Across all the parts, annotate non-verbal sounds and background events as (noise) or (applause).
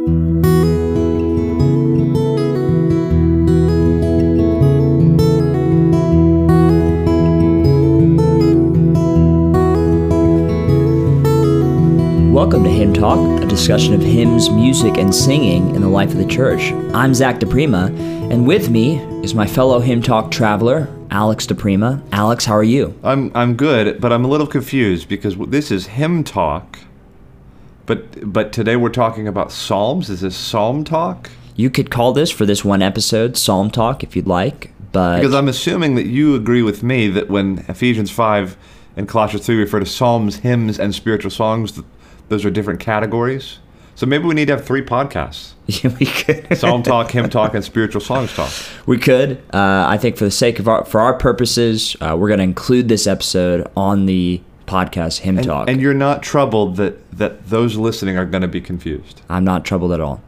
Welcome to Hymn Talk, a discussion of hymns, music, and singing in the life of the church. I'm Zach DePrima, and with me is my fellow Hymn Talk traveler, Alex DePrima. Alex, how are you? I'm I'm good, but I'm a little confused because this is hymn talk, but today we're talking about psalms. Is this psalm talk? You could call this for this one episode Psalm Talk if you'd like, but Because I'm assuming that you agree with me that when Ephesians five and Colossians three refer to psalms, hymns, and spiritual songs, those are different categories. So maybe we need to have three podcasts: (laughs) we could. psalm talk, hymn (laughs) talk, and spiritual songs talk. We could. Uh, I think for the sake of our for our purposes, uh, we're going to include this episode on the podcast Hymn And, Talk. and you're not troubled that that those listening are going to be confused. I'm not troubled at all.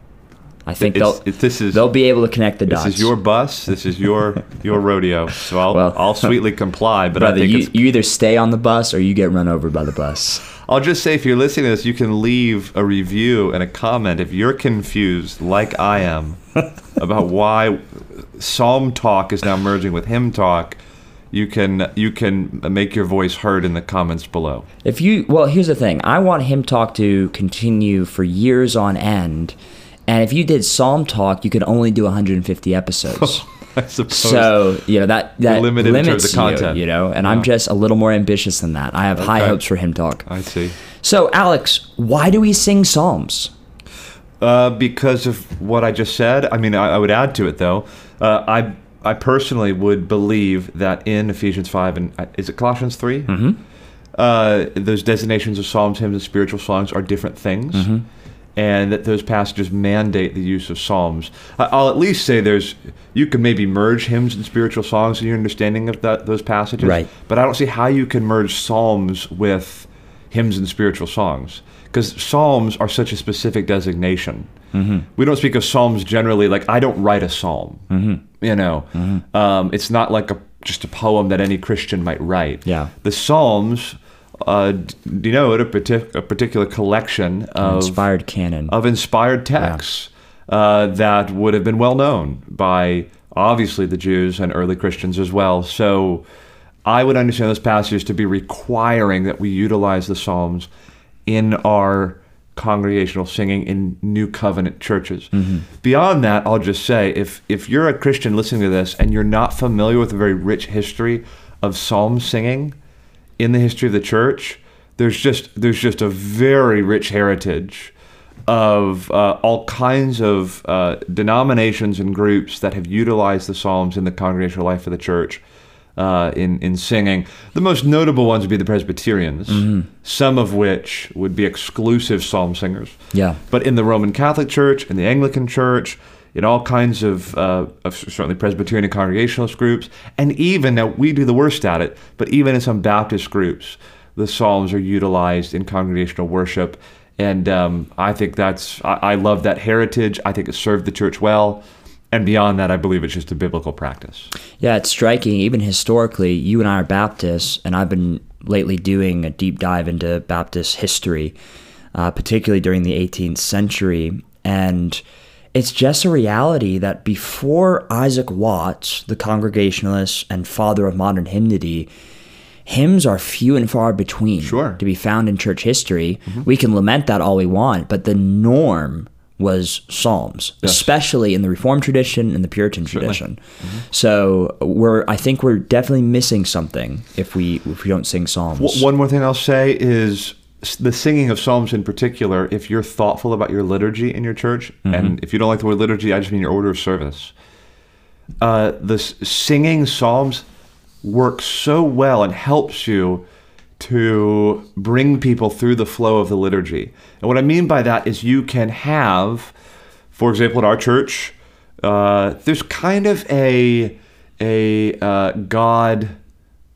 I think It's- they'll it- this is they'll be able to connect the dots. This is your bus. This is your (laughs) your rodeo. So I'll Well- I'll sweetly (laughs) comply. But I think You, you either stay on the bus or you get run over by the bus. I'll just say if you're listening to this, you can leave a review and a comment if you're confused, like I am, (laughs) about why Psalm talk is now merging with hymn talk. You can you can make your voice heard in the comments below. If you well, here's the thing. I want hymn talk to continue for years on end. And if you did Psalm talk, you could only do 150 episodes. (laughs) I suppose. so you know that that limited limits of content. you. You know, and I'm just a little more ambitious than that. I have high hopes for hymn talk. I see. So Alex, why do we sing psalms? Uh, because of what I just said. I mean, I, I would add to it though. Uh, I I personally would believe that in Ephesians five and uh, is it Colossians 3 Mm-hmm. Uh, those designations of psalms, hymns, and spiritual songs are different things, and that those passages mandate the use of psalms. I'll at least say there's you can maybe merge hymns and spiritual songs in your understanding of that those passages, Right. But I don't see how you can merge psalms with hymns and spiritual songs because psalms are such a specific designation. Mm-hmm. We don't speak of psalms generally like I don't write a psalm. Mm-hmm. You know, um, it's not like a just a poem that any Christian might write. Yeah. the psalms uh, d- denote a, partic- a particular collection of Inspired canon. of inspired texts uh, that would have been well known by obviously the Jews and early Christians as well. So I would understand those passages to be requiring that we utilize the Psalms in our congregational singing in New Covenant churches. Beyond that, I'll just say if if you're a Christian listening to this and you're not familiar with the very rich history of psalm singing in the history of the church, there's just there's just a very rich heritage of uh, all kinds of uh, denominations and groups that have utilized the psalms in the congregational life of the church uh, in in singing. The most notable ones would be the Presbyterians, some of which would be exclusive psalm singers. Yeah. But in the Roman Catholic Church, in the Anglican Church, in all kinds of, uh, of certainly Presbyterian and Congregationalist groups, and even now we do the worst at it, but even in some Baptist groups, the Psalms are utilized in congregational worship, and um, I think that's I, I love that heritage. I think it served the church well, and beyond that, I believe it's just a biblical practice. Yeah, it's striking. Even historically, you and I are Baptists, and I've been lately doing a deep dive into Baptist history, uh, particularly during the 18th century. And it's just a reality that before Isaac Watts, the Congregationalist and father of modern hymnody, hymns are few and far between Sure. Mm-hmm. to be found in church history. We can lament that all we want, but the norm was psalms, especially in the Reformed tradition and the Puritan tradition. Mm-hmm. So we're, I think we're definitely missing something if we if we don't sing psalms. W- One more thing I'll say is the singing of psalms in particular. If you're thoughtful about your liturgy in your church, and if you don't like the word liturgy, I just mean your order of service. Uh, the s- singing psalms works so well and helps you to bring people through the flow of the liturgy. And what I mean by that is you can have, for example, at our church, uh, there's kind of a a uh, God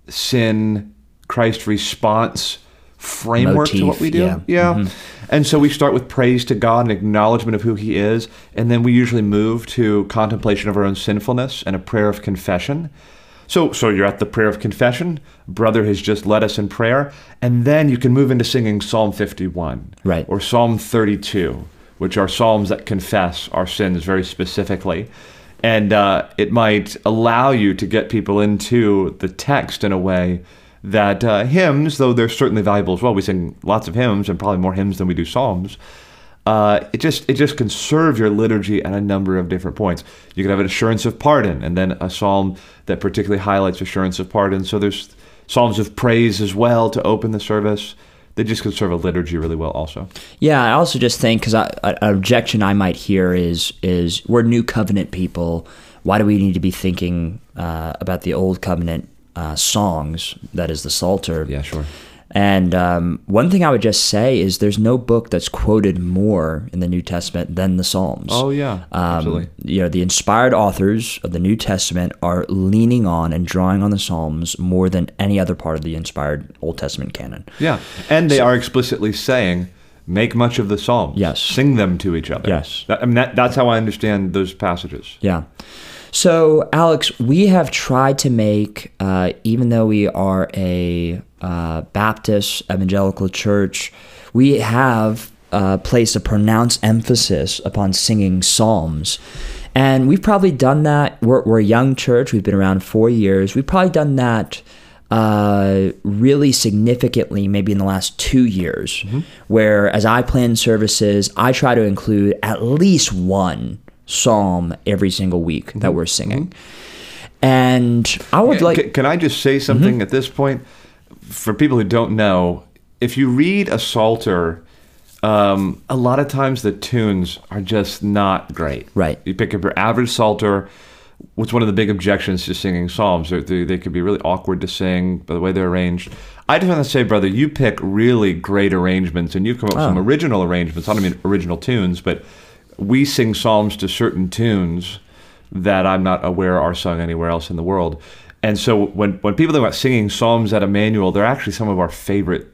sin Christ response framework to what we do. yeah. And so we start with praise to God and acknowledgement of who He is, and then we usually move to contemplation of our own sinfulness and a prayer of confession. So, so you're at the prayer of confession. Brother has just led us in prayer, and then you can move into singing Psalm 51, Right. or Psalm 32, which are psalms that confess our sins very specifically. And uh, it might allow you to get people into the text in a way that uh, hymns, though they're certainly valuable as well, we sing lots of hymns and probably more hymns than we do psalms. Uh, it just it just can serve your liturgy at a number of different points. You can have an assurance of pardon, and then a psalm that particularly highlights assurance of pardon. So there's psalms of praise as well to open the service. They just can serve a liturgy really well, also. Yeah, I also just think because an objection I might hear is is we're new covenant people. Why do we need to be thinking uh, about the old covenant uh, songs? That is the Psalter. Yeah, sure. And um, one thing I would just say is there's no book that's quoted more in the New Testament than the Psalms. Oh yeah, Um, absolutely. you know, the inspired authors of the New Testament are leaning on and drawing on the Psalms more than any other part of the inspired Old Testament canon. Yeah, and they are explicitly saying, "Make much of the psalms. Yes. sing them to each other. Yes. That- I mean, that, that's how I understand those passages. Yeah. So, Alex, we have tried to make, uh, even though we are a uh, Baptist evangelical church, we have uh, placed a pronounced emphasis upon singing psalms. And we've probably done that. We're, we're a young church. We've been around four years. We've probably done that uh, really significantly maybe in the last two years, where as I plan services, I try to include at least one psalm every single week that we're singing. And I would like, Can, can I just say something at this point? For people who don't know, if you read a Psalter, um, a lot of times the tunes are just not great. Right. You pick up your average Psalter. What's one of the big objections to singing psalms? They, they, they could be really awkward to sing by the way they're arranged. I just want to say, brother, you pick really great arrangements, and you've come up with some original arrangements. I don't mean original tunes, but we sing psalms to certain tunes that I'm not aware are sung anywhere else in the world. And so when, when people think about singing psalms at Emmanuel, they're actually some of our favorite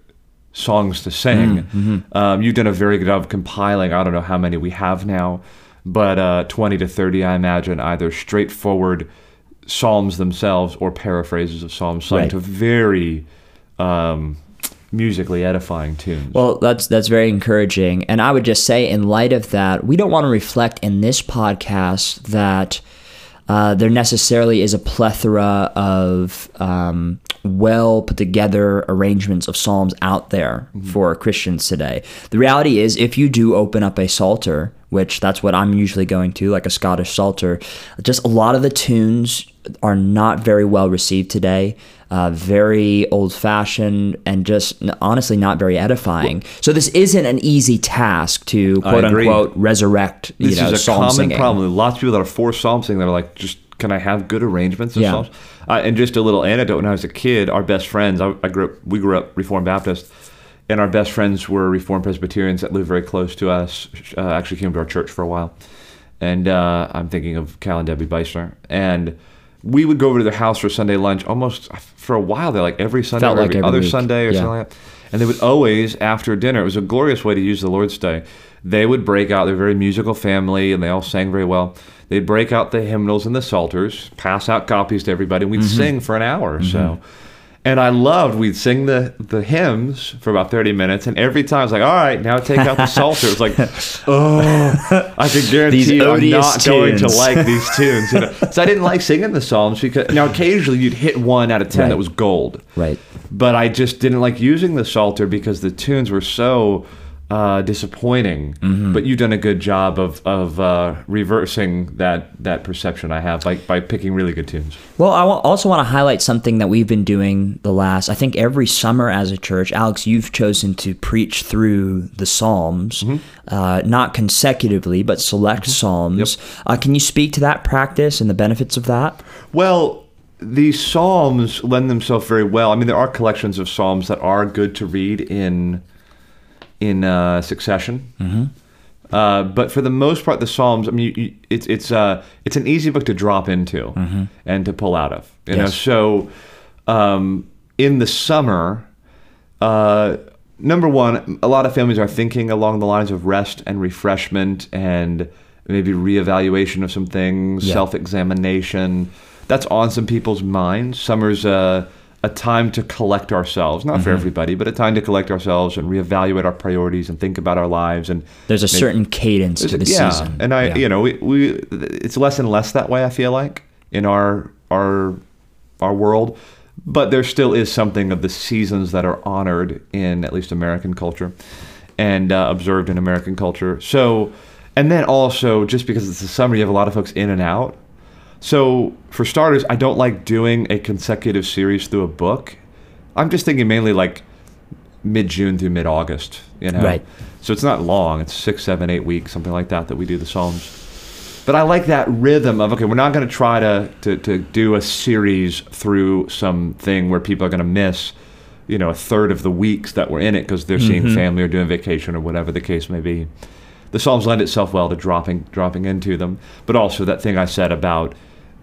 songs to sing. Um, you've done a very good job of compiling. I don't know how many we have now, but uh, 20 to 30, I imagine, either straightforward psalms themselves or paraphrases of psalms sung Right. to very um, musically edifying tunes. Well, that's that's very encouraging, and I would just say, in light of that, we don't want to reflect in this podcast that uh, there necessarily is a plethora of um, well put together arrangements of psalms out there for Christians today. The reality is, if you do open up a psalter, which that's what I'm usually going to, like a Scottish psalter, just a lot of the tunes are not very well received today. Uh, very old fashioned and just honestly not very edifying. So this isn't an easy task to quote unquote resurrect. You this know, is a psalm common singing. problem. Lots of people that are for psalm singing, they're like, just can I have good arrangements of Yeah. psalms? Uh, and just a little anecdote: when I was a kid, our best friends, I, I grew up, we grew up Reformed Baptist, and our best friends were Reformed Presbyterians that lived very close to us. Uh, actually, came to our church for a while, and uh, I'm thinking of Cal and Debbie Beisler, and we would go over to their house for Sunday lunch almost for a while. They're like every Sunday Felt or like every, every other week. Sunday or Yeah. something like that. And they would always, after dinner, it was a glorious way to use the Lord's Day. They would break out, they're a very musical family, and they all sang very well. They'd break out the hymnals and the psalters, pass out copies to everybody, and we'd Mm-hmm. sing for an hour or so. And I loved, we'd sing the, the hymns for about 30 minutes, and every time I was like, all right, now take out the (laughs) psalter. It was like, oh, I can guarantee you I'm not going to like these tunes. You know? So I didn't like singing the psalms because, now occasionally you'd hit one out of 10 Right. that was gold Right. but I just didn't like using the Psalter because the tunes were so uh, disappointing. Mm-hmm. But you've done a good job of of uh, reversing that that perception I have by by picking really good tunes. Well, I also want to highlight something that we've been doing the last, I think, every summer as a church. Alex, you've chosen to preach through the Psalms, uh, not consecutively, but select Psalms. Uh, can you speak to that practice and the benefits of that? Well, these psalms lend themselves very well. I mean, there are collections of psalms that are good to read in in uh, succession. Mm-hmm. Uh, but for the most part, the Psalms, I mean, you, you, it's it's uh, it's an easy book to drop into and to pull out of. You know, so um, in the summer, uh, number one, a lot of families are thinking along the lines of rest and refreshment and maybe reevaluation of some things, Yeah. self examination. That's on some people's minds. Summer's a, a time to collect ourselves, not for everybody, but a time to collect ourselves and reevaluate our priorities and think about our lives. And There's a maybe- certain cadence to the yeah, season. and I, Yeah. you know, we, we it's less and less that way. I feel like in our our our world, but there still is something of the seasons that are honored in at least American culture and uh, observed in American culture. So, and then also just because it's the summer, you have a lot of folks in and out. So, for starters, I don't like doing a consecutive series through a book. I'm just thinking mainly like mid June through mid August, you know? Right. So it's not long. It's six, seven, eight weeks, something like that, that we do the Psalms. But I like that rhythm of, okay, we're not going to try to, to, to do a series through something where people are going to miss, you know, a third of the weeks that we're in it because they're seeing mm-hmm. family or doing vacation or whatever the case may be. The Psalms lend itself well to dropping dropping into them, but also that thing I said about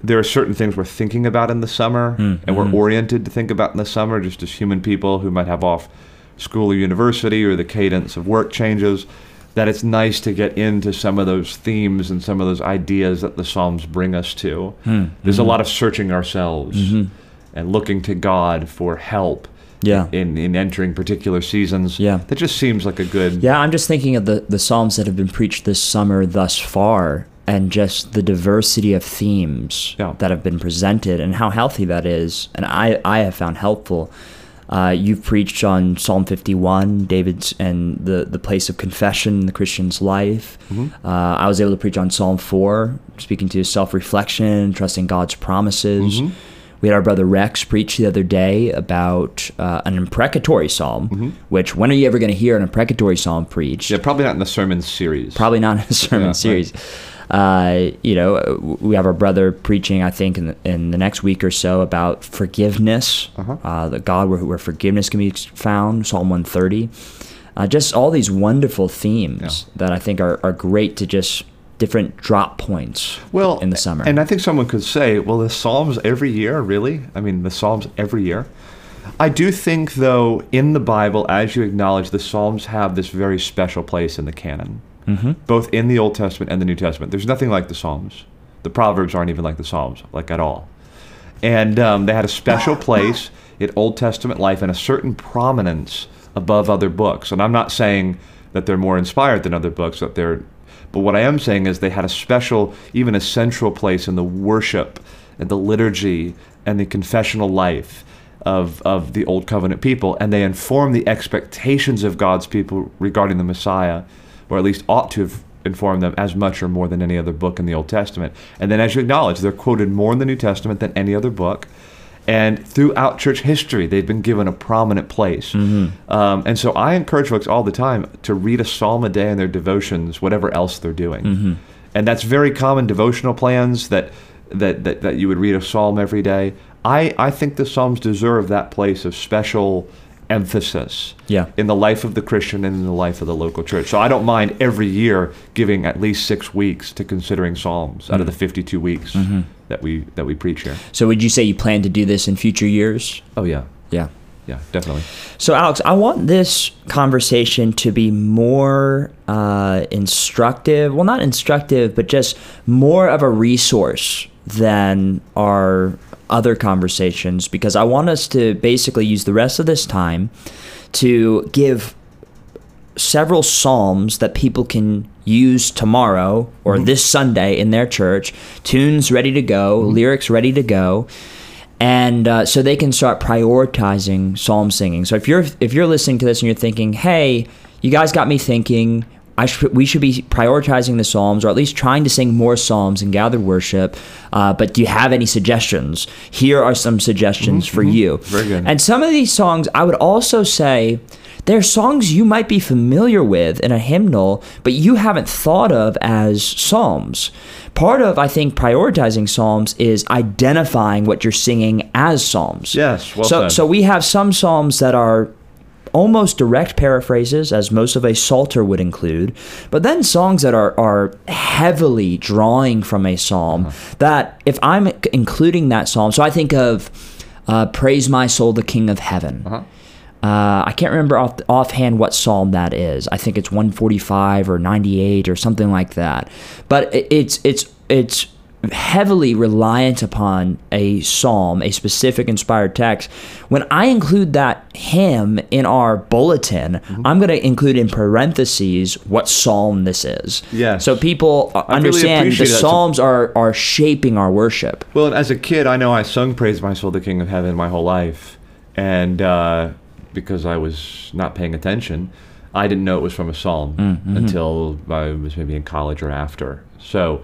there are certain things we're thinking about in the summer hmm. and we're hmm. oriented to think about in the summer just as human people who might have off school or university or the cadence of work changes that it's nice to get into some of those themes and some of those ideas that the psalms bring us to. Hmm. There's a lot of searching ourselves mm-hmm. and looking to god for help Yeah. in, in entering particular seasons. Yeah. that just seems like a good Yeah, I'm just thinking of the, the Psalms that have been preached this summer thus far and just the diversity of themes Yeah. that have been presented and how healthy that is. And I, I have found helpful. Uh, you've preached on Psalm 51, David's and the, the place of confession in the Christian's life. Mm-hmm. Uh, I was able to preach on Psalm 4, speaking to self reflection, trusting God's promises. Mm-hmm. We had our brother Rex preach the other day about uh, an imprecatory psalm, which when are you ever going to hear an imprecatory psalm preached? Mm-hmm. yeah probably not in the sermon series Probably not in the (laughs) sermon Yeah, right. Uh, you know, we have our brother preaching, I think, in the, in the next week or so about forgiveness, Uh-huh. uh, the God where, where forgiveness can be found, Psalm 130. Uh, just all these wonderful themes that I think are, are great to just different drop points well in the summer. and i think someone could say well the psalms every year really i mean the psalms every year i do think though in the bible as you acknowledge the psalms have this very special place in the canon mm-hmm. both in the old testament and the new testament there's nothing like the psalms the proverbs aren't even like the psalms like at all and um, they had a special place in Old Testament life and a certain prominence above other books. And I'm not saying that they're more inspired than other books, that they're, but what I am saying is they had a special, even a central place in the worship and the liturgy and the confessional life of of the Old Covenant people, and they inform the expectations of God's people regarding the Messiah, or at least ought to have informed them as much or more than any other book in the Old Testament. And then, as you acknowledge, they're quoted more in the New Testament than any other book. And throughout church history, they've been given a prominent place. Um, and so I encourage folks all the time to read a psalm a day in their devotions, whatever else they're doing. And that's very common devotional plans that, that, that, that you would read a psalm every day. I, I think the psalms deserve that place of special emphasis Yeah. in the life of the Christian and in the life of the local church. So I don't mind every year giving at least six weeks to considering psalms out of the 52 weeks that we that we preach here. so would you say you plan to do this in future years? Oh yeah, Yeah. yeah, definitely. So, Alex, I want this conversation to be more uh, instructive. Well, not instructive, but just more of a resource than our other conversations because I want us to basically use the rest of this time to give several psalms that people can use tomorrow or this Sunday in their church, tunes ready to go, lyrics ready to go, and uh, so they can start prioritizing psalm singing. So if you're if you're listening to this and you're thinking, "Hey, you guys got me thinking." I should, we should be prioritizing the psalms, or at least trying to sing more psalms and gather worship. Uh, but do you have any suggestions? Here are some suggestions for you. Very good. And some of these songs, I would also say, they're songs you might be familiar with in a hymnal, but you haven't thought of as psalms. Part of, I think, prioritizing psalms is identifying what you're singing as psalms. Yes, well so, said. so we have some psalms that are almost direct paraphrases, as most of a psalter would include, but then songs that are, are heavily drawing from a psalm. Uh-huh. That if I'm including that psalm, so I think of uh, "Praise My Soul, the King of Heaven." Uh-huh. Uh, I can't remember off, offhand what psalm that is. I think it's 145 or 98 or something like that. But it, it's it's it's heavily reliant upon a psalm, a specific inspired text, when I include that hymn in our bulletin, Mm-hmm. I'm going to include in parentheses what psalm this is. Yes. So people really understand the appreciate that. psalms are are shaping our worship. Well, as a kid, I know I sung "Praise My Soul, the King of Heaven" my whole life, and uh, because I was not paying attention, I didn't know it was from a psalm until I was maybe in college or after. So,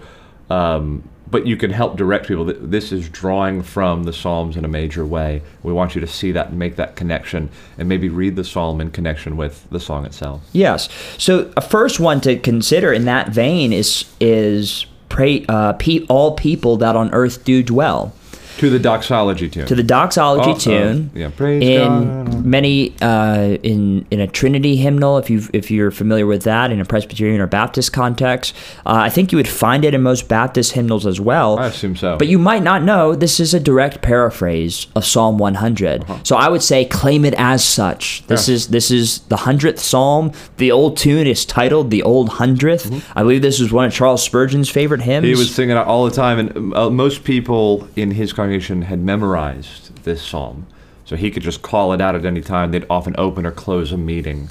um, but you can help direct people. that This is drawing from the psalms in a major way. We want you to see that and make that connection, and maybe read the psalm in connection with the song itself. Yes. So a first one to consider in that vein is is pray uh, all people that on earth do dwell. To the doxology tune. To the doxology Oh, uh, tune. yeah, praise in God. many uh, in in a Trinity hymnal, if you if you're familiar with that in a Presbyterian or Baptist context, uh, I think you would find it in most Baptist hymnals as well. I assume so. But you might not know this is a direct paraphrase of Psalm 100. So I would say claim it as such. This Uh-huh. Yeah. is this is the hundredth Psalm. The old tune is titled "The Old 100th I believe this was one of Charles Spurgeon's favorite hymns. Mm-hmm. He was singing it all the time, and uh, most people in his congregation had memorized this psalm, so he could just call it out at any time. They'd often open or close a meeting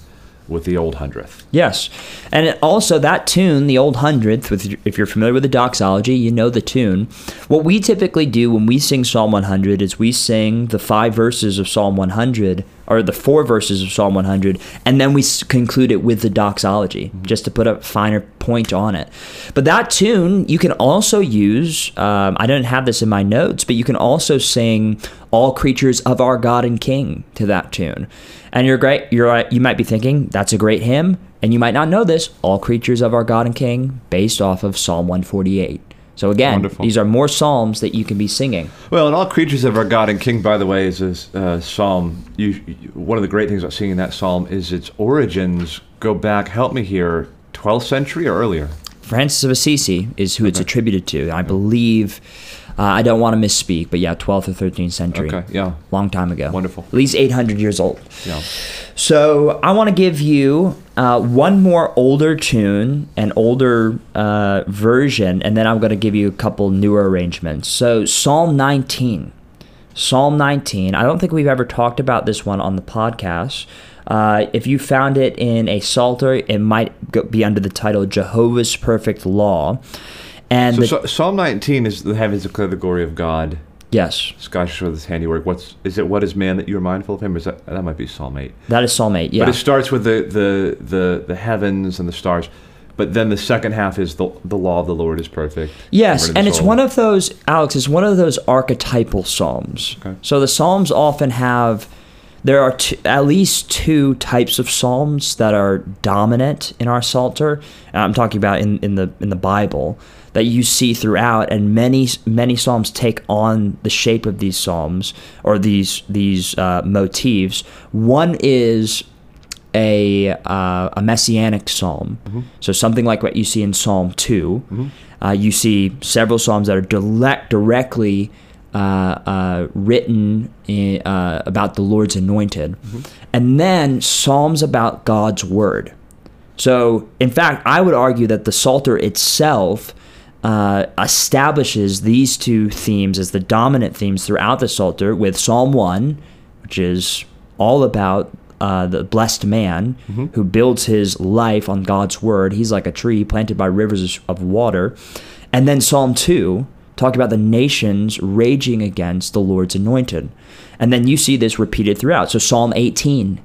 with the old hundredth. Yes, and also that tune, the old hundredth. If you're familiar with the doxology, you know the tune. What we typically do when we sing Psalm 100 is we sing the five verses of Psalm 100, or the four verses of Psalm 100, and then we conclude it with the doxology, just to put a finer point on it. But that tune you can also use. Um, I don't have this in my notes, but you can also sing "All Creatures of Our God and King" to that tune. And you're great. You're right. You might be thinking that's a great hymn, and you might not know this. All creatures of our God and King, based off of Psalm 148. So again, Wonderful. these are more psalms that you can be singing. Well, and all creatures of our God and King, by the way, is a uh, psalm. You, you- one of the great things about singing that psalm is its origins go back. Help me here, 12th century or earlier. Francis of Assisi is who it's attributed to. I believe. Uh, I don't want to misspeak, but yeah, 12th or 13th century. Okay, yeah. Long time ago. Wonderful. At least 800 years old. Yeah. So I want to give you uh, one more older tune, an older uh, version, and then I'm going to give you a couple newer arrangements. So Psalm 19. Psalm 19. I don't think we've ever talked about this one on the podcast. Uh, if you found it in a psalter, it might go, be under the title Jehovah's Perfect Law. And So, the, so Psalm 19 is the heavens declare the glory of God. yes, Sky shows his handiwork. What's is it? What is man that you are mindful of him? Is that that might be Psalm 8? that is Psalm 8. Yeah. But it starts with the, the, the, the heavens and the stars. But then the second half is the, the law of the Lord is perfect. Yes, Word of the and it's one of those, Alex, it's one of those archetypal psalms. Okay. So the psalms often have, there are two, at least two types of psalms that are dominant in our Psalter. I'm talking about in, in the in the Bible that you see throughout, and many many psalms take on the shape of these psalms or these these uh, motifs. One is a uh, a messianic psalm. So something like what you see in Psalm 2 Uh, you see several psalms that are direct, directly uh, uh, written in, uh, about the Lord's anointed, and then psalms about God's word. So, in fact, I would argue that the Psalter itself uh, establishes these two themes as the dominant themes throughout the Psalter, with Psalm 1, which is all about uh, the blessed man who builds his life on God's word. He's like a tree planted by rivers of water. And then Psalm 2, talk about the nations raging against the Lord's anointed. And then you see this repeated throughout. So Psalm 18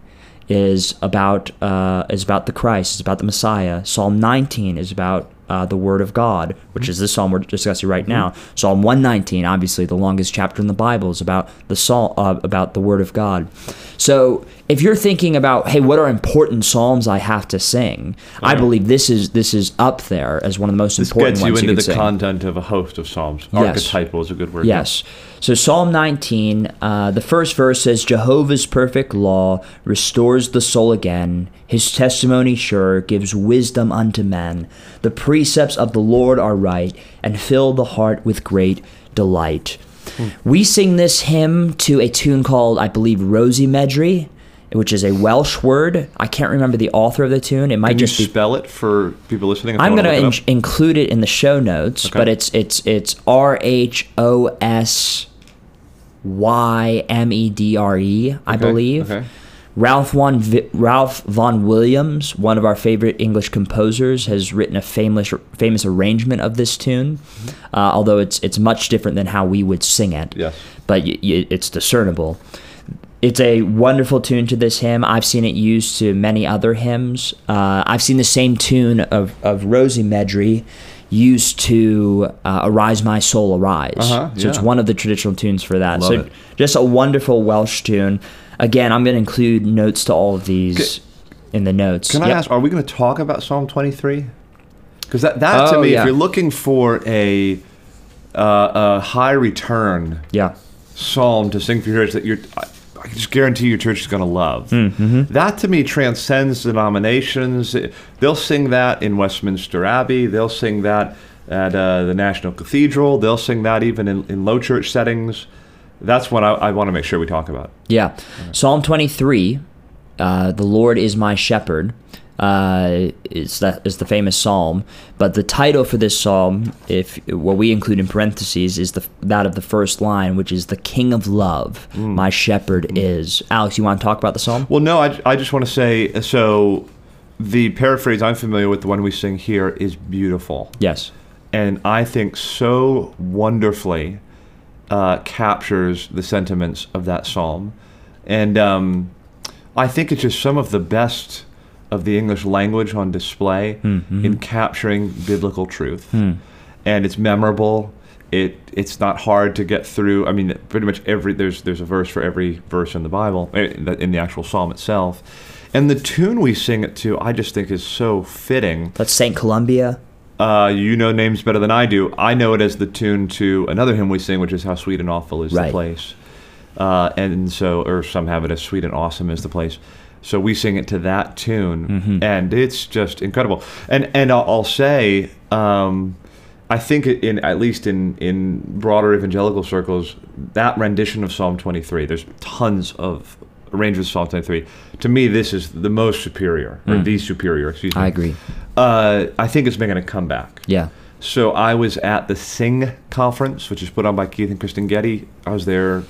is about uh, is about the Christ, is about the Messiah. Psalm 19 is about uh, the Word of God, which is the psalm we're discussing right now. Psalm 119, obviously the longest chapter in the Bible, is about the psalm uh, about the Word of God. So if you're thinking about, hey, what are important psalms I have to sing? I believe this is this is up there as one of the most This important gets you into could the sing. content of a host of psalms. Yes. Archetypal is a good word. Yes. So Psalm 19, uh, the first verse says, Jehovah's perfect law restores the soul again. His testimony sure gives wisdom unto men. The precepts of the Lord are right and fill the heart with great delight. We sing this hymn to a tune called, I believe, Rhosymedre. which is a Welsh word. I can't remember the author of the tune. It might Can you just be spell it for people listening? I'm going to in- include it in the show notes, Okay. but it's it's it's R H O S Y M E D R E, I Okay, believe. okay. Ralph Vaughan Ralph Vaughan Williams, one of our favorite English composers, has written a famous famous arrangement of this tune. Mm-hmm. Uh, although it's it's much different than how we would sing it. Yes. but y- y- it's discernible. It's a wonderful tune to this hymn. I've seen it used to many other hymns. Uh, I've seen the same tune of, of Rhosymedre used to uh, Arise My Soul Arise. Uh-huh, so it's one of the traditional tunes for that. Love so it. just a wonderful Welsh tune. Again, I'm going to include notes to all of these in the notes. Can I ask, are we going to talk about Psalm 23? Because that, that to Oh, me, yeah. if you're looking for a, uh, a high return Yeah. psalm to sing for your that you're, I, can just guarantee your church is going to love. Mm-hmm. That to me transcends denominations. They'll sing that in Westminster Abbey. They'll sing that at uh, the National Cathedral. They'll sing that even in, in low church settings. That's what I, I want to make sure we talk about. Yeah. Psalm 23, uh, the Lord is my shepherd, uh, is, that, is the famous psalm. But the title for this psalm, if what we include in parentheses, is the that of the first line, which is the King of Love, my shepherd is. Alex, you want to talk about the psalm? Well, no, I, I just want to say so the paraphrase I'm familiar with, the one we sing here, is beautiful. Yes. And I think so wonderfully uh, captures the sentiments of that psalm. And um, I think it's just some of the best of the English language on display in capturing biblical truth. And it's memorable. It it's not hard to get through. I mean, pretty much every there's there's a verse for every verse in the Bible eh, in the, in the actual psalm itself. And the tune we sing it to, I just think is so fitting. That's St. Columba. Uh, you know names better than I do. I know it as the tune to another hymn we sing, which is "How Sweet and Awful Is Right. the Place," uh, and so, or some have it as "Sweet and Awesome Is the Place." So we sing it to that tune, Mm-hmm. and it's just incredible. And and I'll, I'll say, um, I think in at least in in broader evangelical circles, that rendition of Psalm 23. There's tons of arrangements of Psalm 23. To me, this is the most superior, or the superior. Excuse me. Mm. I agree. Uh, I think it's making a comeback. Yeah. So I was at the Sing conference, which is put on by Keith and Kristyn Getty. I was there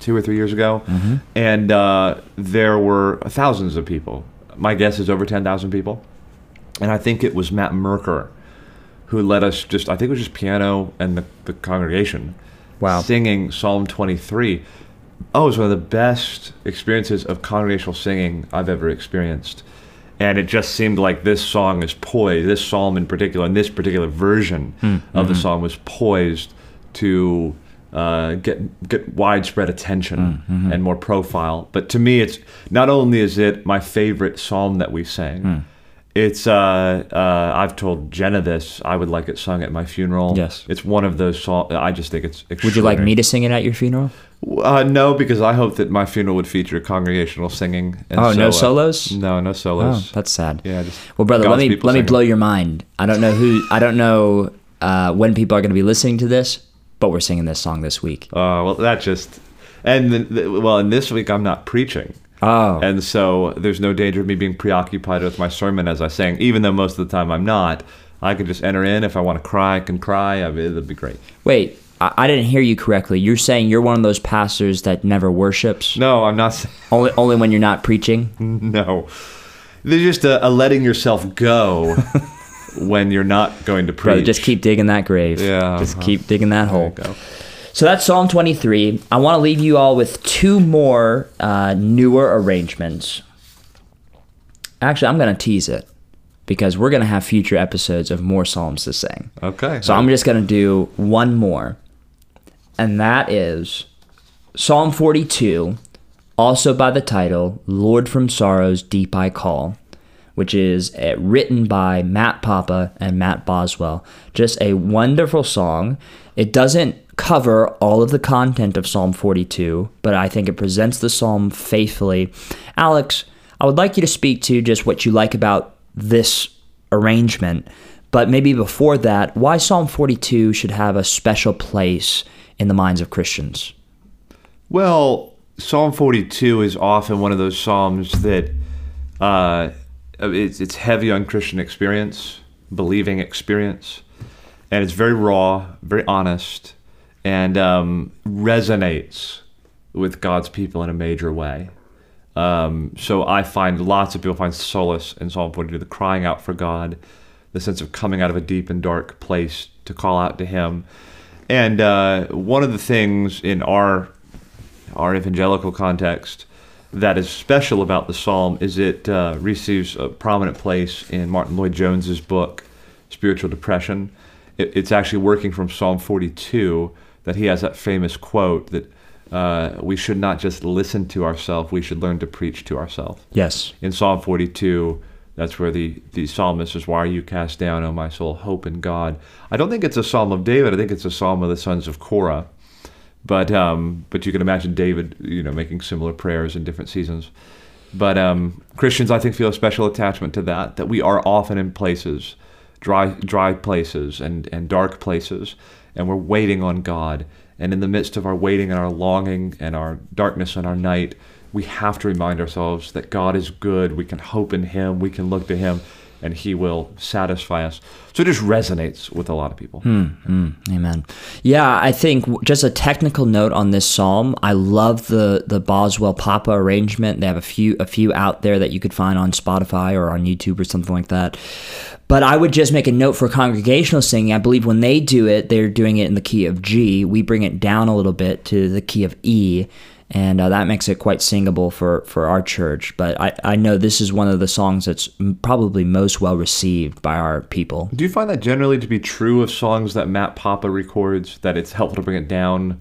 two or three years ago, mm-hmm. and uh, there were thousands of people. My guess is over ten thousand people, and I think it was Matt Merker who led us. Just I think it was just piano and the, the congregation Wow. singing Psalm twenty three. Oh, it was one of the best experiences of congregational singing I've ever experienced. And it just seemed like this song is poised, this psalm in particular, and this particular version hmm. of the mm-hmm. song was poised to uh, get get widespread attention and more profile. But to me, it's not only is it my favorite psalm that we sang, it's uh, uh, I've told Jenna this. I would like it sung at my funeral. Yes. it's one of those songs. I just think it's. Would you like me to sing it at your funeral? Uh, no, because I hope that my funeral would feature congregational singing. And Oh, no uh, solos? no, no Oh, solos. that's sad. yeah, just Well, brother, let me let me singing. blow your mind. I don't know who. I don't know uh, when people are going to be listening to this, but we're singing this song this week. Oh well, that just and the, the, well, and this week I'm not preaching, Oh, and so there's no danger of me being preoccupied with my sermon as I sing. Even though most of the time I'm not, I can just enter in. If I want to cry, I can cry. I mean, it'll be great. wait, I, I didn't hear you correctly. You're saying you're one of those pastors that never worships, No, I'm not. only only when you're not preaching. (laughs) No, there's just a, a letting yourself go (laughs) when you're not going to preach. Brother, just keep digging that grave. Yeah, just uh-huh. keep digging that hole. So that's Psalm 23. I want to leave you all with two more uh, newer arrangements. Actually, I'm going to tease it because we're going to have future episodes of more Psalms to sing. Okay. So I'm just going to do one more. And that is Psalm 42, also by the title, Lord from Sorrows, Deep I Call, which is uh, written by Matt Papa and Matt Boswell. Just a wonderful song. It doesn't cover all of the content of Psalm 42, but I think it presents the psalm faithfully. Alex, I would like you to speak to just what you like about this arrangement, but maybe before that, why Psalm 42 should have a special place in the minds of Christians. Well, Psalm 42 is often one of those psalms that uh, it's, it's heavy on Christian experience, believing experience, and it's very raw, very honest, and um, resonates with God's people in a major way. Um, so I find lots of people find solace in Psalm 42, the crying out for God, the sense of coming out of a deep and dark place to call out to Him. And uh, one of the things in our our evangelical context that is special about the psalm is it uh, receives a prominent place in Martyn Lloyd-Jones's book Spiritual Depression. It, it's actually working from Psalm 42 that he has that famous quote that uh, we should not just listen to ourselves, we should learn to preach to ourselves. Yes. In Psalm 42, that's where the, the psalmist says, Why are you cast down, O my soul? Hope in God. I don't think it's a psalm of David. I think it's a psalm of the sons of Korah. But um, but you can imagine David, you know, making similar prayers in different seasons. But um, Christians, I think, feel a special attachment to that. That we are often in places, dry dry places and and dark places, and we're waiting on God. And in the midst of our waiting and our longing and our darkness and our night, we have to remind ourselves that God is good. We can hope in Him. We can look to Him, and He will satisfy us. So it just resonates with a lot of people. Hmm, Amen. Yeah, I think just a technical note on this psalm. I love the the Boswell Papa arrangement. They have a few a few out there that you could find on Spotify or on YouTube or something like that. But I would just make a note for congregational singing. I believe when they do it, they're doing it in the key of G. We bring it down a little bit to the key of E, and uh, that makes it quite singable for, for our church. But I, I know this is one of the songs that's probably most well received by our people. Do you find that generally to be true of songs that Matt Papa records? That it's helpful to bring it down.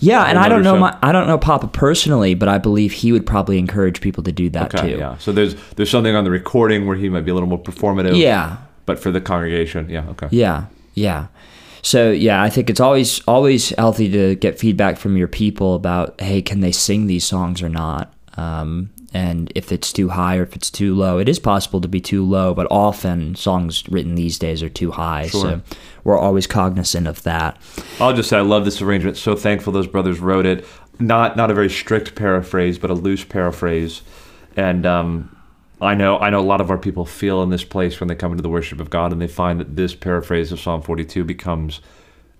Yeah, and I don't know my, I don't know Papa personally, but I believe he would probably encourage people to do that Okay, too. yeah. So there's there's something on the recording where he might be a little more performative. Yeah. But for the congregation, yeah, okay. Yeah, yeah. So yeah, I think it's always always healthy to get feedback from your people about hey, can they sing these songs or not? Um, and if it's too high or if it's too low, it is possible to be too low, but often songs written these days are too high. Sure. So we're always cognizant of that. I'll just say I love this arrangement. So thankful those brothers wrote it. Not not a very strict paraphrase, but a loose paraphrase. And um, I know I know a lot of our people feel in this place when they come into the worship of God, and they find that this paraphrase of Psalm 42 becomes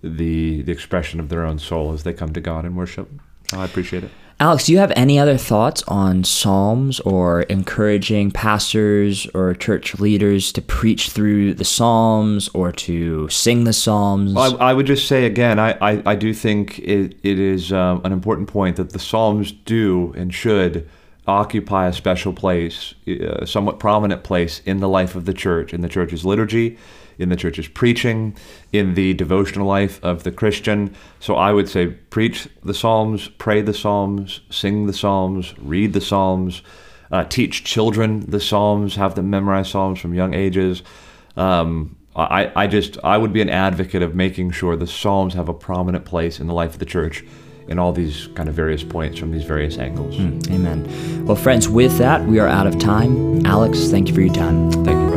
the the expression of their own soul as they come to God in worship. So I appreciate it. Alex, do you have any other thoughts on Psalms or encouraging pastors or church leaders to preach through the Psalms or to sing the Psalms? I, I would just say again, I, I, I do think it, it is um, an important point that the Psalms do and should occupy a special place, a somewhat prominent place in the life of the church, in the church's liturgy, in the church's preaching, in the devotional life of the Christian. So I would say preach the Psalms, pray the Psalms, sing the Psalms, read the Psalms, uh, teach children the Psalms, have them memorize Psalms from young ages. Um, I, I just I would be an advocate of making sure the Psalms have a prominent place in the life of the church in all these kind of various points from these various angles. Hmm. Amen. Well, friends, with that, we are out of time. Alex, thank you for your time. Thank you.